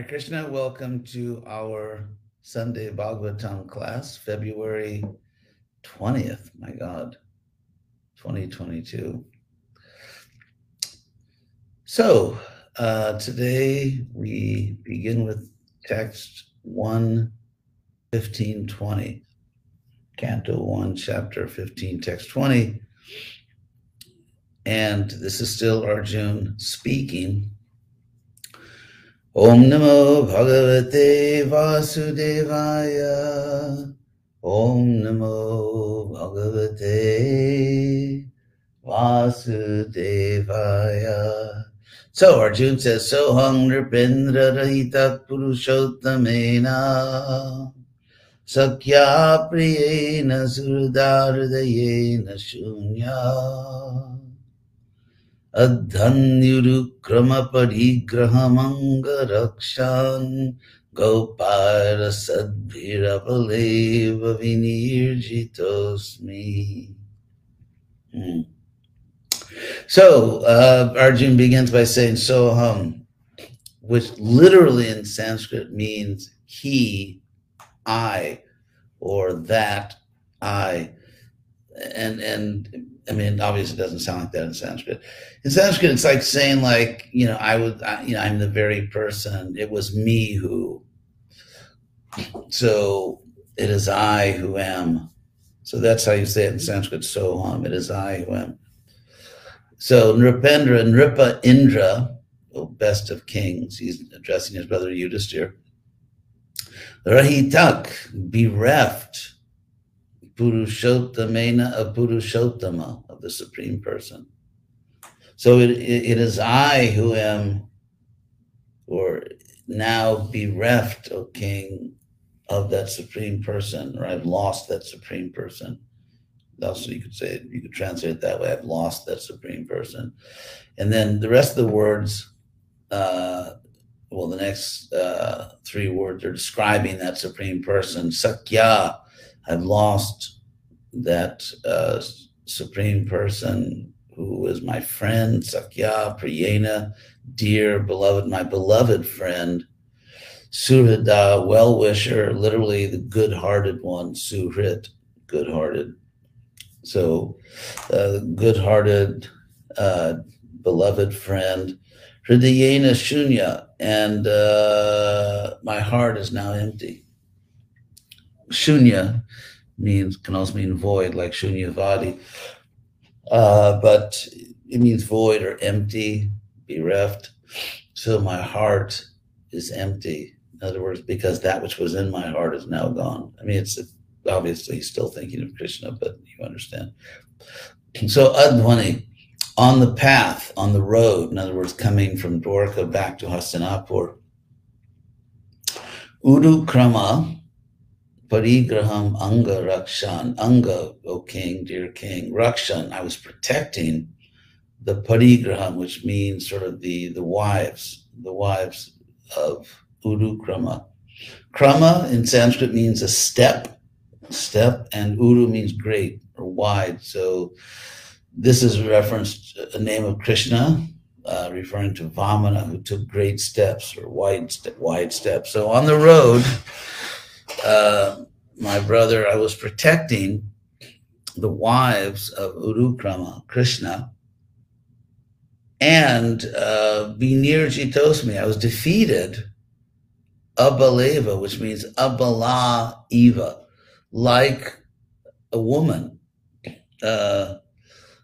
Hare Krishna, welcome to our Sunday Bhagavatam class, February 20th. My God, 2022. So, uh, today we begin with text 1 15 20, Canto 1, chapter 15, text 20. And this is still Arjun speaking Om Namo Bhagavate Vasudevaya. Om Namo Bhagavate Vasudevaya. So Arjun says, So Sohang Nripindra Rahita Purushottamena Sakya Priyena Surdardayena Shunya अद्धन्युरुक्रमपरिग्रहमङ्गरक्षान् गौपारसद्भिरबलेव vinirjitosmi. Hmm. So uh, Arjun begins by saying Soham, which literally in Sanskrit means he, I, or that I. And and I mean, obviously, it doesn't sound like that in Sanskrit. In Sanskrit, it's like saying, like, you know, I would, I, you know, I'm the very person. It was me who. So it is I who am. So that's how you say it in Sanskrit. Soham. It is I who am. So Nripendra, Nripa Indra, oh, best of kings. He's addressing his brother Yudhisthira. Rahitak, bereft Purushottamena of Purushottama, of the Supreme Person. So it, it is I who am, or now bereft, O King, of that Supreme Person, or I've lost that Supreme Person. Also, you could say you could translate it that way. I've lost that Supreme Person. And then the rest of the words, uh, well, the next uh, three words are describing that Supreme Person. Sakya, I've lost that uh, supreme person who is my friend, Sakya, Priyena, dear, beloved, my beloved friend, Surhida, well wisher, literally the good hearted one, Suhrit, good hearted. So, uh, good hearted, uh, beloved friend, Hridayena Shunya, and uh, my heart is now empty. Shunya means can also mean void, like shunyavadi. Uh, but it means void or empty, bereft. So my heart is empty. In other words, because that which was in my heart is now gone. I mean, it's obviously he's still thinking of Krishna, but you understand. So Advani, on the path, on the road, in other words, coming from Dwarka back to Hastinapur, Uru Krama, Parigraham Anga Rakshan. Anga, O king, dear king. Rakshan, I was protecting the Parigraham, which means sort of the, the wives, the wives of Uru Krama. In Sanskrit means a step, step, and Uru means great or wide. So this is a reference, a name of Krishna, uh, referring to Vamana, who took great steps or wide, wide steps. So on the road, uh, my brother, I was protecting the wives of Urukrama, Krishna, and uh, near Jitosmi. I was defeated Abaleva, which means Abala Eva, like a woman. Uh,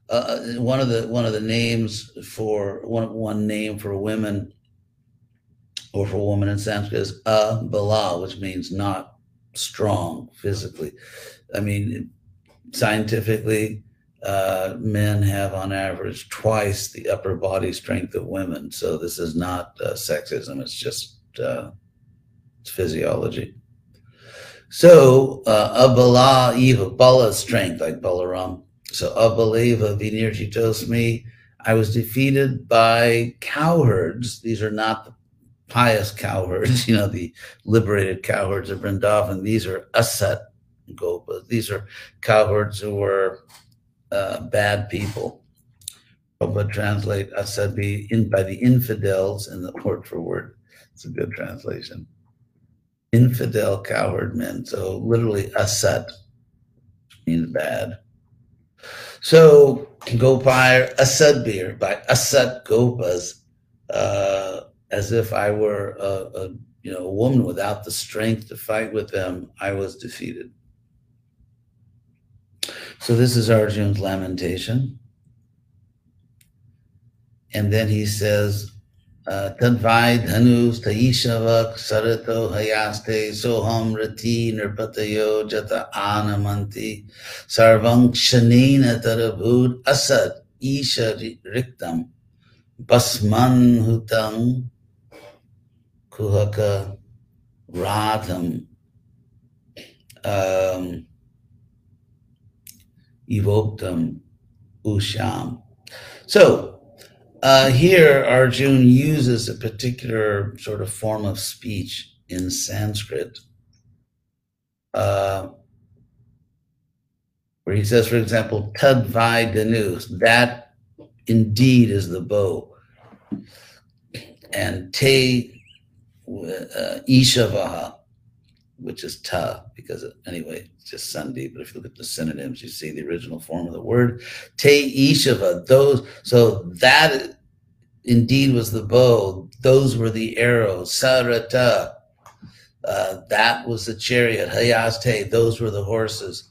uh, one of the one of the names for one one name for women or for a woman in Sanskrit is Abala, which means not strong physically. I mean, scientifically, uh, men have on average twice the upper body strength of women. So this is not uh, sexism; it's just uh, it's physiology. So uh, abala eva bala strength like balaram. So abaleva vinirjitosmi. I was defeated by cowherds. These are not the pious cowherds, you know, the liberated cowherds of Vrindavan. These are asat gopas. These are cowherds who were uh, bad people. Prabhupada translate asat in by the infidels in the word for word. It's a good translation. Infidel cowherd men. So literally asat means bad. So Gopar Asadbir by Asat Gopas, uh, as if I were a, a you know a woman without the strength to fight with them, I was defeated. So this is Arjun's lamentation. And then he says, uh, Tadvai dhanus taishavak sarato hayaste soham rati nirpatayo jata anamanti sarvang shanina tarabhud asad isha riktam basman hutang kuhaka radham um, evoktam usham. So uh, here, Arjun uses a particular sort of form of speech in Sanskrit, uh, where he says, for example, Tadvai Danus, that indeed is the bow. And Te uh, Ishavaha, which is Ta, because anyway, it's just Sandhi, but if you look at the synonyms, you see the original form of the word. Te Ishava, those, so that indeed was the bow. Those were the arrows. Sarata, uh, that was the chariot. Hayaste, those were the horses.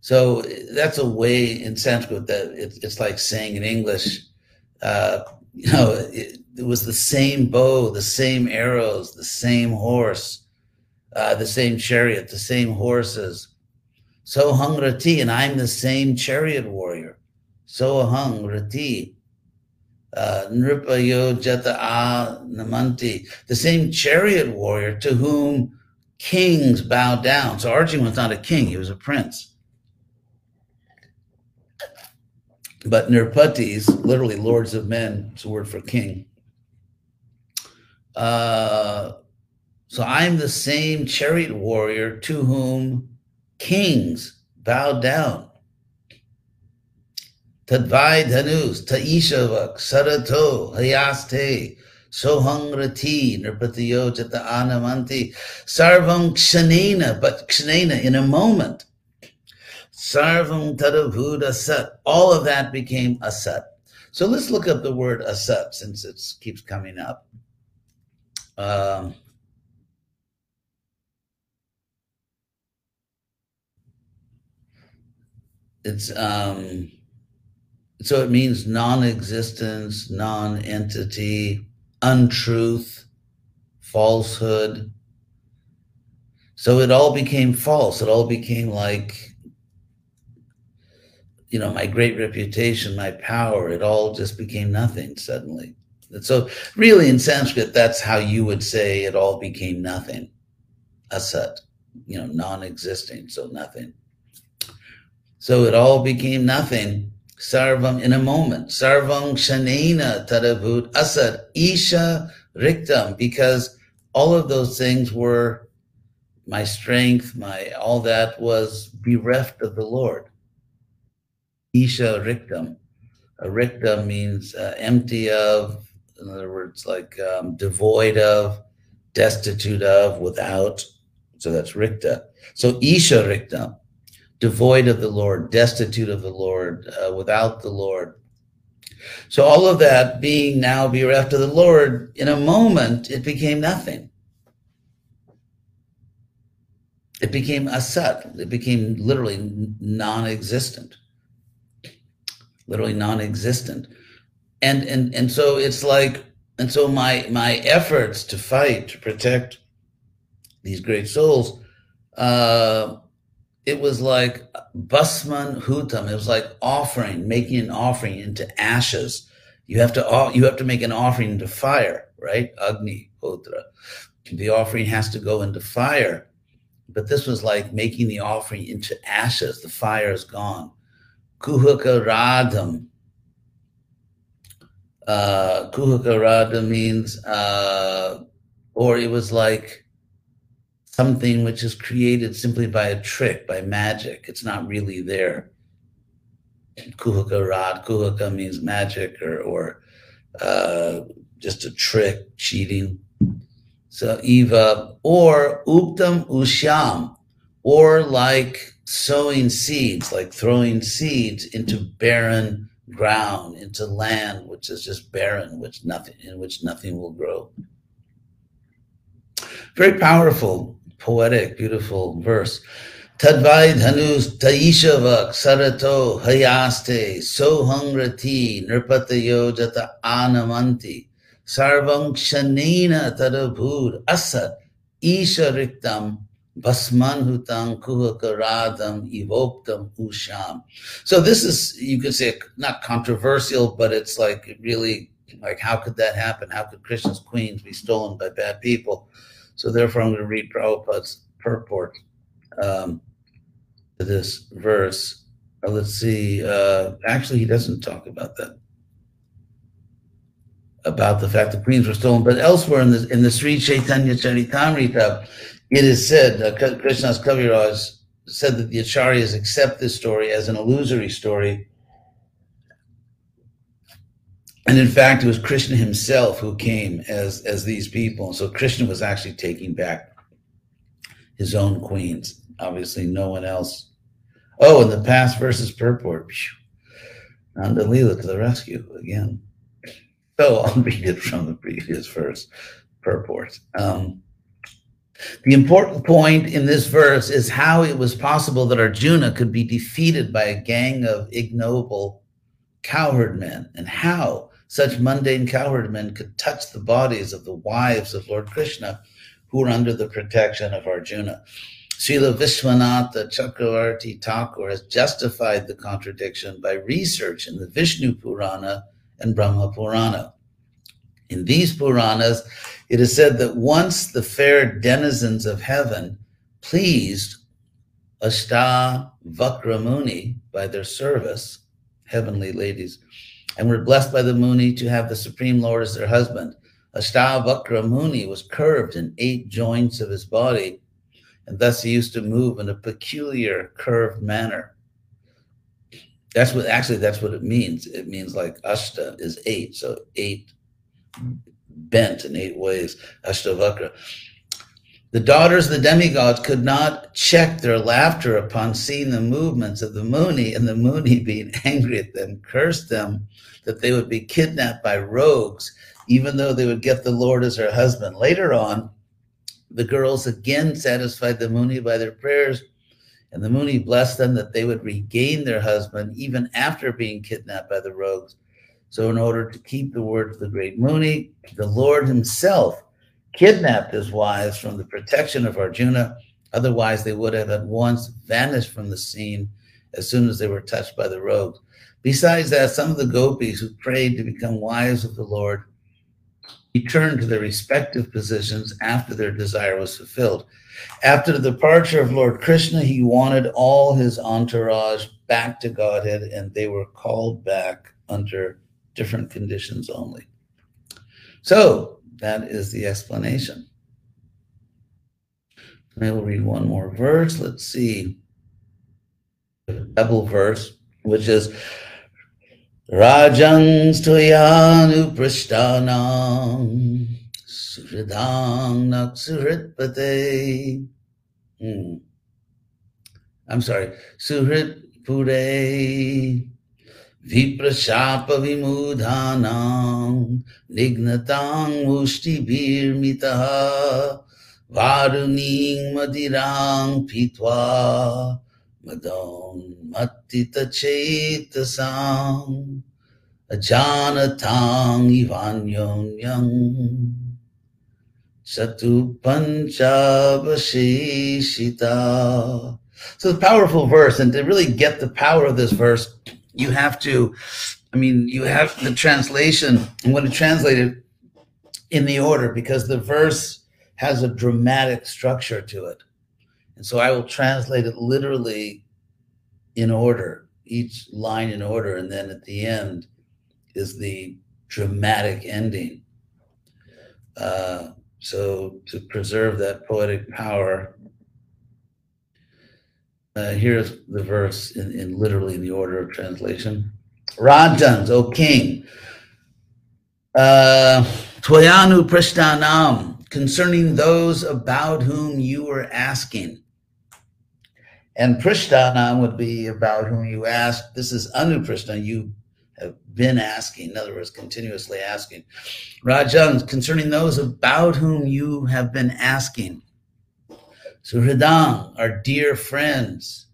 So that's a way in Sanskrit that it, it's like saying in English, uh, you know, it, it, was the same bow, the same arrows, the same horse, uh, the same chariot, the same horses. So hung rati, and I'm the same chariot warrior. So hung rati uh, Nripayo Jata Namanti, the same chariot warrior to whom kings bowed down. So Arjun was not a king, he was a prince. But Nirpatis, literally lords of men, it's a word for king. Uh, so I'm the same chariot warrior to whom kings bowed down. Tadvai dhanus, taishavak, sarato, hayaste, sohang rati, nirpatiyo anamanti, sarvam kshanena, but kshanena, in a moment. Sarvam tadavud asat. All of that became asat. So let's look up the word asat since it keeps coming up. Um, it's um, so it means non existence, non entity, untruth, falsehood. So it all became false. It all became like, you know, my great reputation, my power, it all just became nothing suddenly. So, really, in Sanskrit, that's how you would say it all became nothing. Asat, you know, non existing, so nothing. So it all became nothing sarvam in a moment. Sarvam shanena tadavut asad isha riktam, because all of those things were my strength, my all that was bereft of the Lord. Isha riktam. A rikta means uh, empty of, in other words, like um, devoid of, destitute of, without. So that's rikta. So isha Rikta, devoid of the Lord, destitute of the Lord, uh, without the Lord. So all of that being now bereft of the Lord, in a moment, it became nothing. It became asat. It became literally non-existent. Literally non-existent. And and and so it's like, and so my my efforts to fight to protect these great souls uh, it was like basman hutam. It was like offering, making an offering into ashes. You have to you have to make an offering into fire, right? Agni hotra. The offering has to go into fire. But this was like making the offering into ashes. The fire is gone. Kuhaka radham. Uh, kuhaka radham means, uh, or it was like something which is created simply by a trick, by magic. It's not really there. Kuhaka rad, kuhaka means magic or, or uh, just a trick, cheating. So Eva, or Uktam Usham, or like sowing seeds, like throwing seeds into barren ground, into land which is just barren, which nothing in which nothing will grow. Very powerful, poetic, beautiful verse. Tadvaid hanus taishava sarato hayaste sohangrati nirpatayo jata anamanti sarvam kshanina tadabhud asat isha riktam basmanhutang kuhakaradam evoktam usham. So this is, you could say, not controversial, but it's like really, like how could that happen? How could Krishna's queens be stolen by bad people? So therefore I'm going to read Prabhupada's purport. Um, this verse. Uh, let's see. Uh, actually, he doesn't talk about that. About the fact that queens were stolen, but elsewhere in the in the Sri Chaitanya Charitamrita, it is said uh, Krishnadas Kaviraj said that the acharyas accept this story as an illusory story, and in fact, it was Krishna himself who came as as these people. So Krishna was actually taking back his own queens. Obviously, no one else Oh, and the past versus purport. Nanda Leela to the rescue again. So I'll read it from the previous verse purport. Um, the important point in this verse is how it was possible that Arjuna could be defeated by a gang of ignoble cowherd men, and how such mundane cowherd men could touch the bodies of the wives of Lord Krishna who were under the protection of Arjuna. Srila Vishwanatha Chakravarti Thakur has justified the contradiction by research in the Vishnu Purana and Brahma Purana. In these Puranas, it is said that once the fair denizens of heaven pleased Ashta Vakramuni by their service, heavenly ladies, and were blessed by the Muni to have the Supreme Lord as their husband. Ashta Vakramuni was curved in eight joints of his body and thus he used to move in a peculiar curved manner. That's what actually that's what it means. It means like ashta is eight, so eight bent in eight ways, ashtavakra. The daughters of the demigods could not check their laughter upon seeing the movements of the Muni, and the Muni, being angry at them, cursed them that they would be kidnapped by rogues, even though they would get the Lord as her husband. Later on, the girls again satisfied the Muni by their prayers, and the Muni blessed them that they would regain their husband even after being kidnapped by the rogues. So, in order to keep the word of the great Muni, the Lord himself kidnapped his wives from the protection of Arjuna. Otherwise, they would have at once vanished from the scene as soon as they were touched by the rogues. Besides that, some of the gopis who prayed to become wives of the Lord returned to their respective positions after their desire was fulfilled. After the departure of Lord Krishna, he wanted all his entourage back to Godhead, and they were called back under different conditions only. So that is the explanation. I will read one more verse. Let's see. Double verse, which is Rajang Stoyanu Prashtanam Suhridang Naksuhritpate. Hmm. I'm sorry, Suhrit Pure Varuning Madirang Pitwa Madon Matita Chetasam Ajanatang Ivanyong Yang So the powerful verse, and to really get the power of this verse, you have to, I mean, you have the translation. I'm going to translate it in the order because the verse has a dramatic structure to it. And so I will translate it literally in order, each line in order. And then at the end is the dramatic ending. Uh, so to preserve that poetic power, uh, here's the verse in, in literally in the order of translation. Rajans, O king, uh, Twayanu Prishtanam, concerning those about whom you were asking. And Prishtanam would be about whom you asked. This is Anu Prishna, you have been asking, in other words, continuously asking. Rajan, concerning those about whom you have been asking. Suhridang, our dear friends.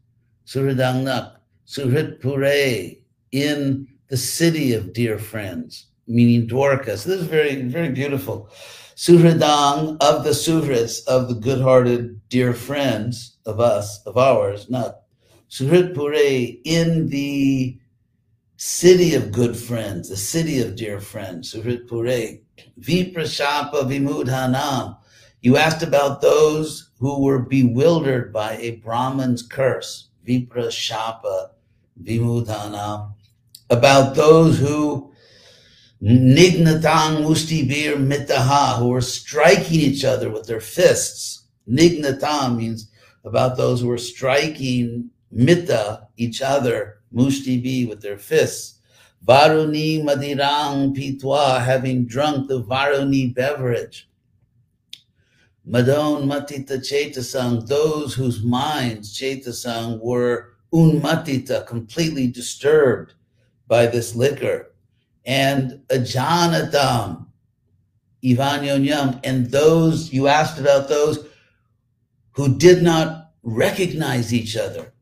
Suhridangnak, Suhrit Pure, in the city of dear friends meaning Dwarka. So this is very, very beautiful. Suhridang of the Suhrits, of the good-hearted dear friends of us, of ours, not Suhrit in the city of good friends, the city of dear friends, Suhrit Pure, Viprashapa Vimudhanam. You asked about those who were bewildered by a Brahman's curse, Viprashapa Vimudhanam, about those who Nignatang Mustibir Mitaha, who were striking each other with their fists. Nignatang means about those who were striking mita, each other, mustibi, with their fists. Varuni Madirang Pitwa, having drunk the Varuni beverage. Madon Matita Chetasang, those whose minds, Chetasang, were unmatita, completely disturbed by this liquor and Ajanatam, Ivanyonyam, and those, you asked about those who did not recognize each other.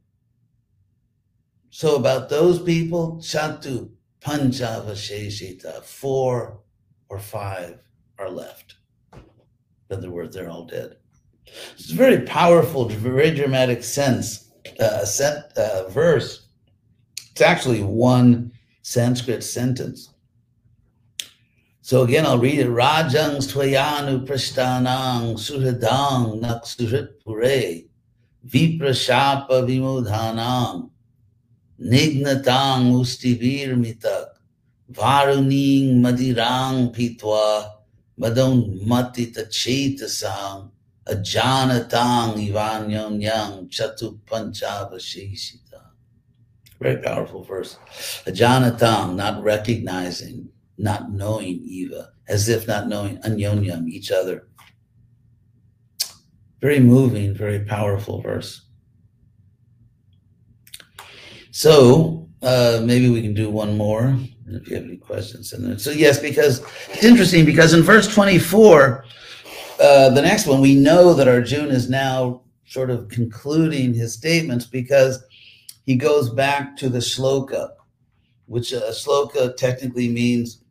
So about those people, Chatu Panchavasheshita, four or five are left. In other words, they're all dead. It's a very powerful, very dramatic sense, uh, set, uh, verse. It's actually one Sanskrit sentence. So again, I'll read it. Rajang Swayanu Prashtanang Suhridang Naksuhrit Pure Viprashapa Vimudhanang Nignatang Ustivir Mitak Varuning Madirang Pitwa Madon Matita Chetasang Ajanatang Ivanyon Yang Chatu Panchavashishita. Very powerful verse. Ajanatang, not recognizing not knowing Eva, as if not knowing anyon Anyonyam, each other. Very moving, very powerful verse. So uh, maybe we can do one more if you have any questions. And so yes, because it's interesting because in verse 24, uh, the next one, we know that Arjuna is now sort of concluding his statements because he goes back to the shloka, which a uh, shloka technically means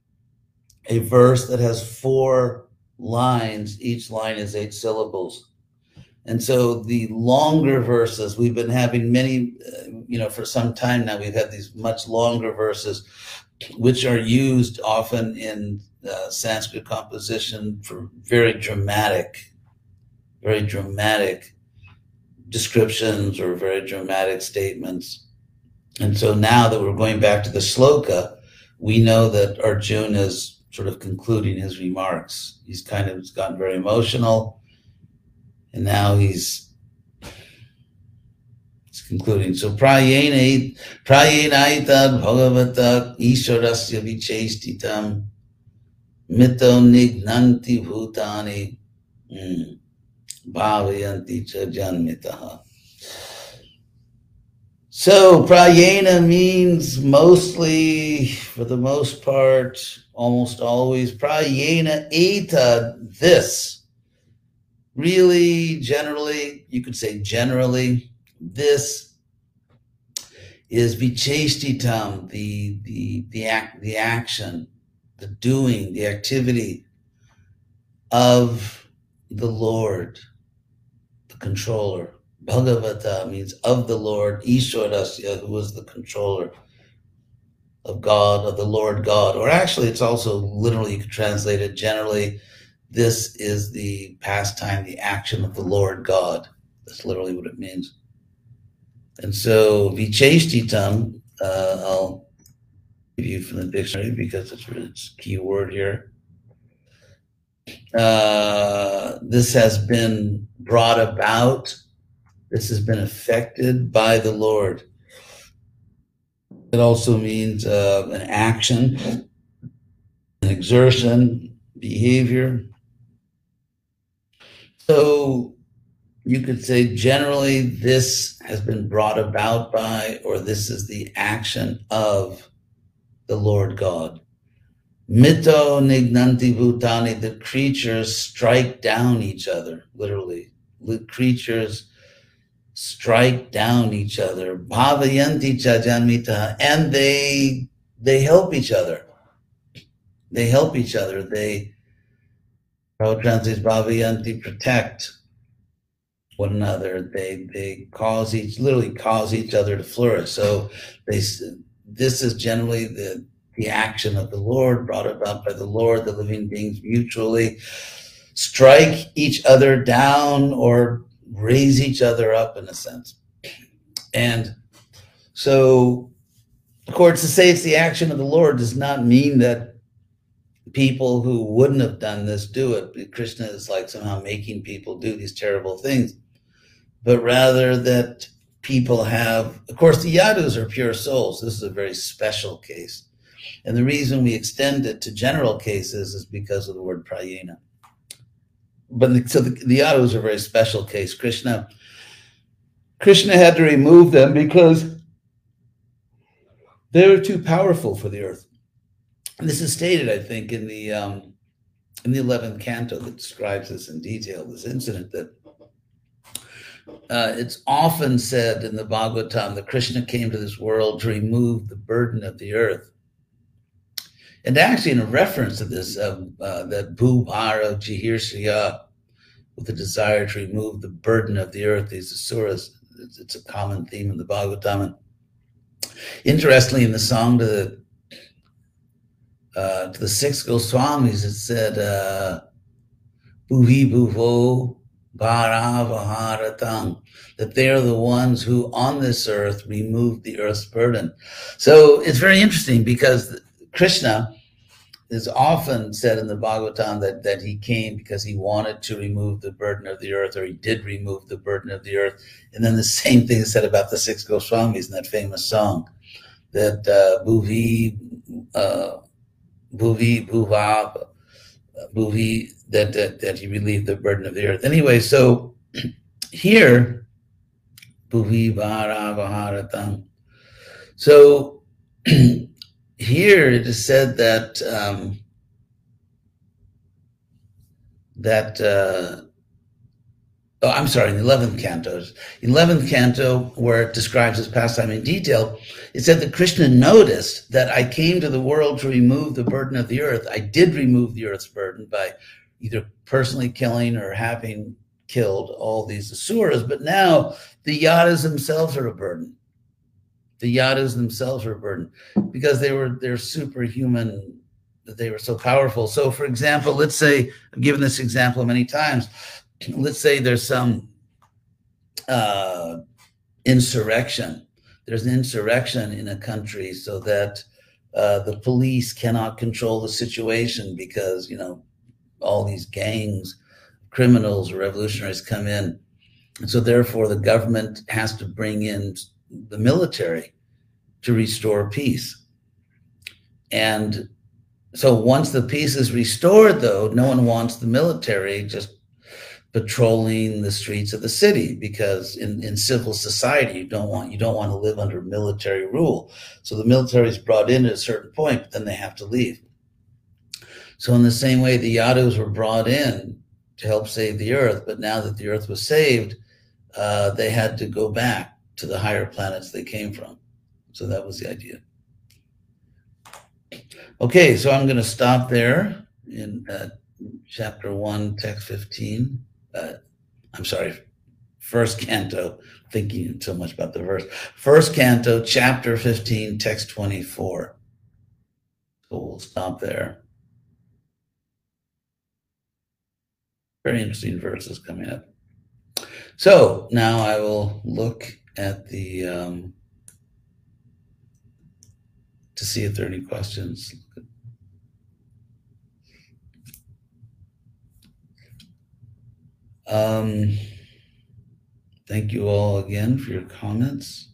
a verse that has four lines. Each line is eight syllables. And so the longer verses, we've been having many, uh, you know, for some time now, we've had these much longer verses, which are used often in uh, Sanskrit composition for very dramatic, very dramatic descriptions or very dramatic statements. And so now that we're going back to the sloka, we know that Arjuna is sort of concluding his remarks. He's kind of gotten very emotional, and now he's he's concluding. So prayena prayenaita bhagavata ishwarasya vichestitam mito nignanti bhutani hmm, bhavayanti cha janmitaha. So prayena means mostly, for the most part, almost always, prayena eta, this. Really, generally, you could say generally, this is vichestitam, the the the act, the action, the doing, the activity of the Lord, the controller. Bhagavata means of the Lord, Ishwarasya, who was the controller of God, of the Lord God. Or actually, it's also literally, you could translate it generally, this is the pastime, the action of the Lord God. That's literally what it means. And so, vichestitam, uh, I'll give you from the dictionary because it's, it's a key word here. Uh, this has been brought about this has been affected by the Lord. It also means uh, an action, an exertion, behavior. So you could say generally this has been brought about by, or this is the action of the Lord God. Mito nignanti bhutani, the creatures strike down each other, literally. The creatures strike down each other. Bhavayanti chajanmita, and they they help each other. They help each other. They Prabhupada translates Bhavayanti protect one another. They they cause each literally cause each other to flourish. So they this is generally the the action of the Lord brought about by the Lord. The living beings mutually strike each other down or raise each other up in a sense. And so, of course, to say it's the action of the Lord does not mean that people who wouldn't have done this do it. Krishna is like somehow making people do these terrible things, but rather that people have, of course, the Yadus are pure souls. This is a very special case. And the reason we extend it to general cases is because of the word prayena. But the, so the, the Yadus are a very special case. Krishna, Krishna had to remove them because they were too powerful for the earth. And this is stated, I think, in the um, in the eleventh canto that describes this in detail. This incident that uh, it's often said in the Bhagavatam that Krishna came to this world to remove the burden of the earth. And actually, in a reference to this, um, uh, that Bhubhara Jihirshiya, with the desire to remove the burden of the earth, these asuras, it's, it's a common theme in the Bhagavatam. Interestingly, in the song to the uh, to the six Goswamis, it said, uh, Bhuvi Bhuvo That they are the ones who on this earth remove the earth's burden. So it's very interesting because Krishna is often said in the Bhagavatam that, that he came because he wanted to remove the burden of the earth, or he did remove the burden of the earth. And then the same thing is said about the six Goswamis in that famous song that uh, Bhuvi, uh, Bhuvi, Bhuvi, that, that, that he relieved the burden of the earth. Anyway, so here, So here it is said that um, that uh, oh, I'm sorry, in the eleventh canto, eleventh canto, where it describes his pastime in detail, it said that Krishna noticed that I came to the world to remove the burden of the earth. I did remove the earth's burden by either personally killing or having killed all these asuras, but now the Yadus themselves are a burden the Yadus themselves were burden because they were they're superhuman that they were so powerful. So, for example, let's say I've given this example many times. Let's say there's some uh, insurrection. There's an insurrection in a country so that uh, the police cannot control the situation because you know all these gangs, criminals, revolutionaries come in, and so therefore the government has to bring in the military to restore peace. And so once the peace is restored, though, no one wants the military just patrolling the streets of the city because in, in civil society you don't want you don't want to live under military rule. So the military is brought in at a certain point, but then they have to leave. So in the same way, the Yadus were brought in to help save the earth, but now that the earth was saved, uh, they had to go back to the higher planets they came from. So that was the idea. Okay, so I'm going to stop there in uh, chapter 1, text 15. Uh, I'm sorry, first canto, thinking so much about the verse. First canto, chapter 15, text 24. So we'll stop there. Very interesting verses coming up. So now I will look at the um, to see if there are any questions. Um, thank you all again for your comments.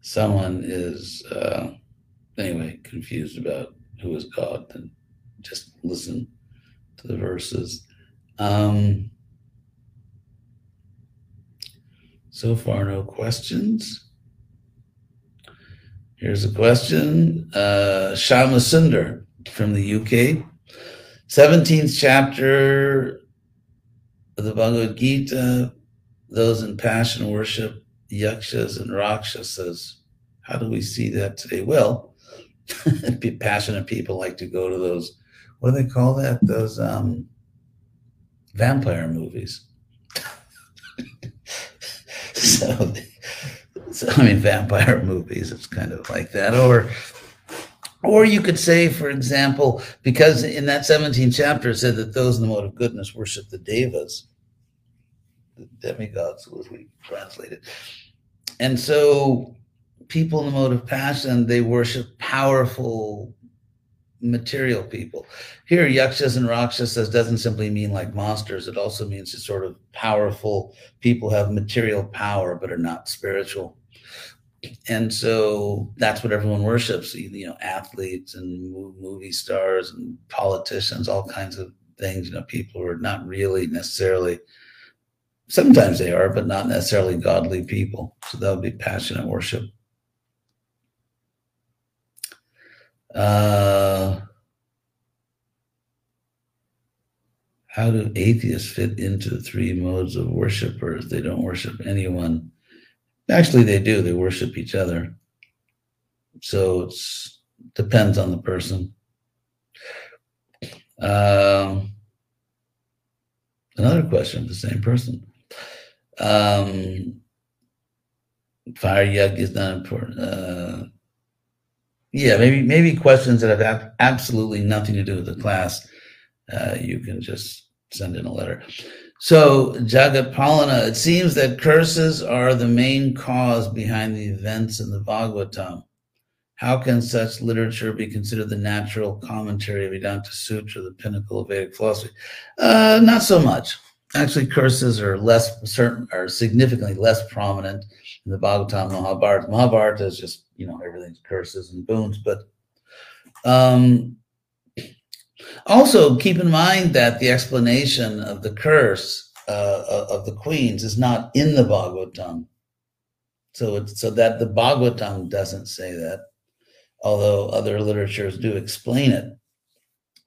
Someone is, uh, anyway, confused about who is God, then just listen to the verses. Um, so far, no questions. Here's a question. Uh, Shama Sundar from the UK. 17th chapter of the Bhagavad Gita, those in passion worship yakshas and rakshasas. How do we see that today? Well, passionate people like to go to those, what do they call that? Those um, vampire movies. so so, I mean, vampire movies, it's kind of like that. Or, or you could say, for example, because in that 17th chapter it said that those in the mode of goodness worship the devas, the demigods, as we translate it. And so people in the mode of passion, they worship powerful material people. Here, yakshas and rakshasas doesn't simply mean like monsters. It also means it's sort of powerful people have material power but are not spiritual and so that's what everyone worships you know athletes and movie stars and politicians all kinds of things you know people who are not really necessarily sometimes they are but not necessarily godly people so that would be passionate worship uh, how do atheists fit into the three modes of worshipers they don't worship anyone Actually, they do. They worship each other. So it depends on the person. Um, another question, the same person. Um, fire yug is not important. Uh, yeah, maybe maybe questions that have absolutely nothing to do with the class. Uh, you can just send in a letter. So, Jagat Palana, it seems that curses are the main cause behind the events in the Bhagavatam. How can such literature be considered the natural commentary of Vedanta Sutra, the pinnacle of Vedic philosophy? Uh, not so much. Actually, curses are less certain, are significantly less prominent in the Bhagavatam Mahabharata. Mahabharata is just, you know, everything's curses and boons, but um, also, keep in mind that the explanation of the curse uh, of the queens is not in the Bhagavatam. So, it's, so that the Bhagavatam doesn't say that, although other literatures do explain it.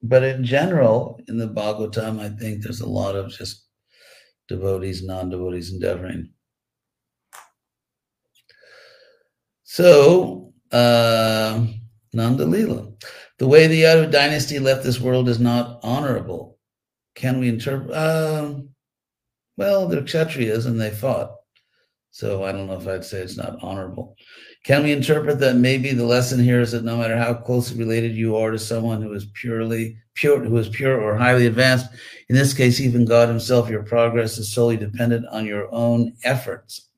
But in general, in the Bhagavatam, I think there's a lot of just devotees, non devotees endeavoring. So, uh, Nanda Lila. The way the Yadu dynasty left this world is not honorable. Can we interpret? Uh, well, they're Kshatriyas and they fought. So I don't know if I'd say it's not honorable. Can we interpret that maybe the lesson here is that no matter how closely related you are to someone who is purely pure, who is pure or highly advanced, in this case, even God Himself, your progress is solely dependent on your own efforts.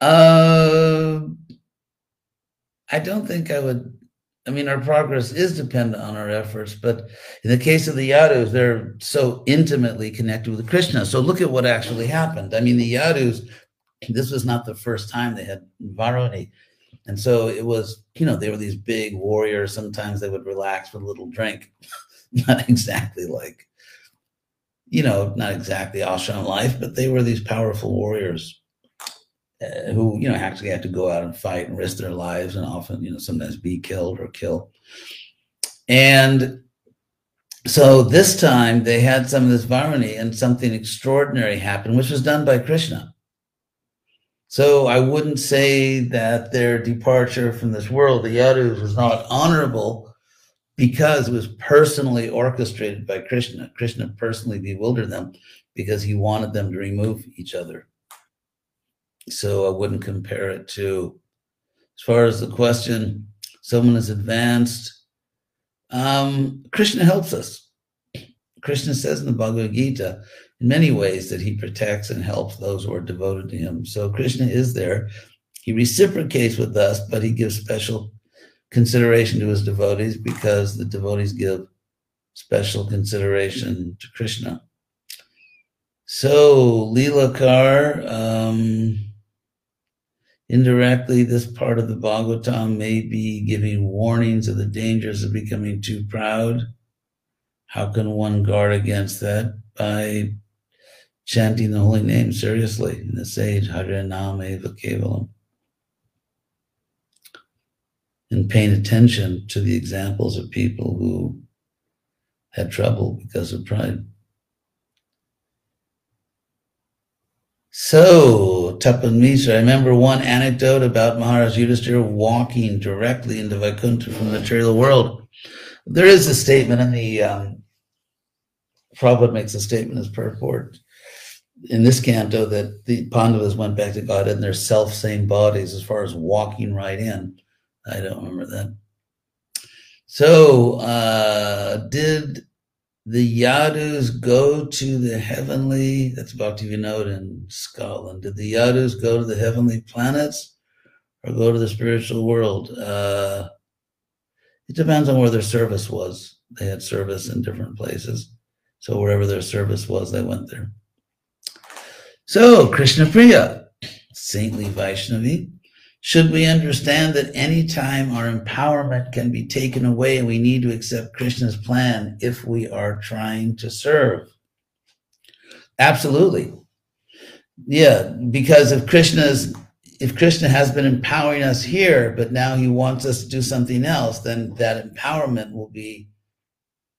Uh, I don't think I would I mean, our progress is dependent on our efforts, but in the case of the Yadus, they're so intimately connected with Krishna. So look at what actually happened. I mean, the Yadus, this was not the first time they had Varuni. And so it was, you know, they were these big warriors. Sometimes they would relax with a little drink. not exactly like, you know, not exactly ashram life, but they were these powerful warriors uh, who you know actually had to go out and fight and risk their lives and often you know sometimes be killed or kill. And so this time they had some of this varuni and something extraordinary happened which was done by krishna. So i wouldn't say that their departure from this world the yadus was not honorable because it was personally orchestrated by krishna. Krishna personally bewildered them because he wanted them to remove each other so I wouldn't compare it to. As far as the question, someone is advanced. Um, Krishna helps us. Krishna says in the Bhagavad Gita, in many ways, that he protects and helps those who are devoted to him. So Krishna is there. He reciprocates with us, but he gives special consideration to his devotees because the devotees give special consideration to Krishna. So, Leela Kar, um, Indirectly, this part of the Bhagavatam may be giving warnings of the dangers of becoming too proud. How can one guard against that? By chanting the holy name seriously in the sage, Hare Nam Eva Kevalam. And paying attention to the examples of people who had trouble because of pride. So, Tapan Mishra, I remember one anecdote about Maharaj Yudhishthira walking directly into Vaikuntha from the material world. There is a statement in the, um, Prabhupada makes a statement as purport in this canto that the Pandavas went back to God in their self same bodies as far as walking right in. I don't remember that. So, uh, did the Yadus go to the heavenly, that's Bhaktivinoda in Scotland. Did the Yadus go to the heavenly planets or go to the spiritual world? Uh, it depends on where their service was. They had service in different places. So wherever their service was, they went there. So, Krishna Priya, saintly Vaishnavi, should we understand that any time our empowerment can be taken away, we need to accept Krishna's plan if we are trying to serve? Absolutely. Yeah, because if Krishna's if Krishna has been empowering us here, but now he wants us to do something else, then that empowerment will be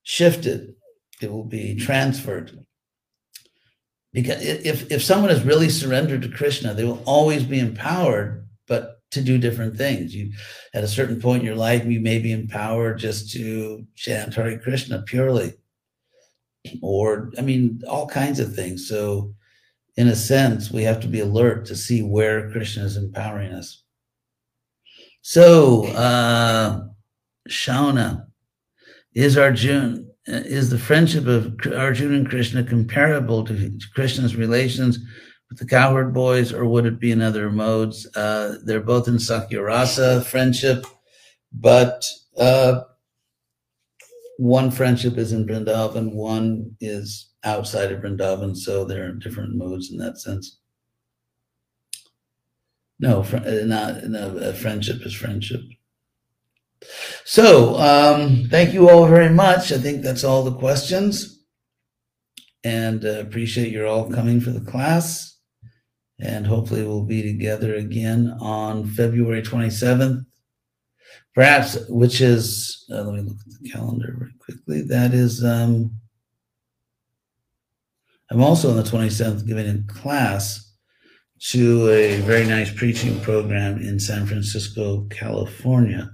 shifted. It will be transferred. Because if, if someone has really surrendered to Krishna, they will always be empowered but to do different things. You, at a certain point in your life, you may be empowered just to chant Hare Krishna purely, or I mean, all kinds of things. So, in a sense, we have to be alert to see where Krishna is empowering us. So, uh, Shauna, is Arjuna is the friendship of Arjuna and Krishna comparable to Krishna's relations with the Cowherd Boys, or would it be in other modes? Uh, they're both in sakhya friendship, but uh, one friendship is in Vrindavan, one is outside of Vrindavan, so there are in different modes in that sense. No, fr- uh, not no. friendship is friendship. So, um, thank you all very much. I think that's all the questions, and uh, appreciate you all coming for the class and hopefully we'll be together again on February 27th. Perhaps, which is, uh, let me look at the calendar very quickly. That is, um, I'm also on the 27th giving a class to a very nice preaching program in San Francisco, California.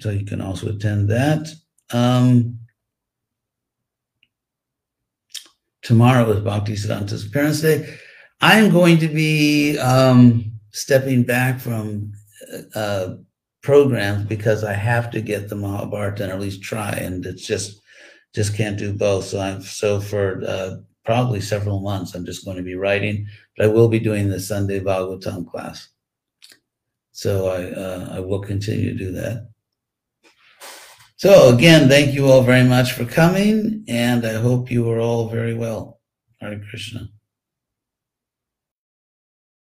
So you can also attend that. Um, tomorrow is Bhakti Siddhanta's Appearance Day. I'm going to be um, stepping back from uh, programs because I have to get the Mahabharata and at least try, and it's just just can't do both. So I'm so for uh, probably several months I'm just going to be writing, but I will be doing the Sunday Bhagavatam class. So I uh, I will continue to do that. So again, thank you all very much for coming, and I hope you are all very well. Hare Krishna.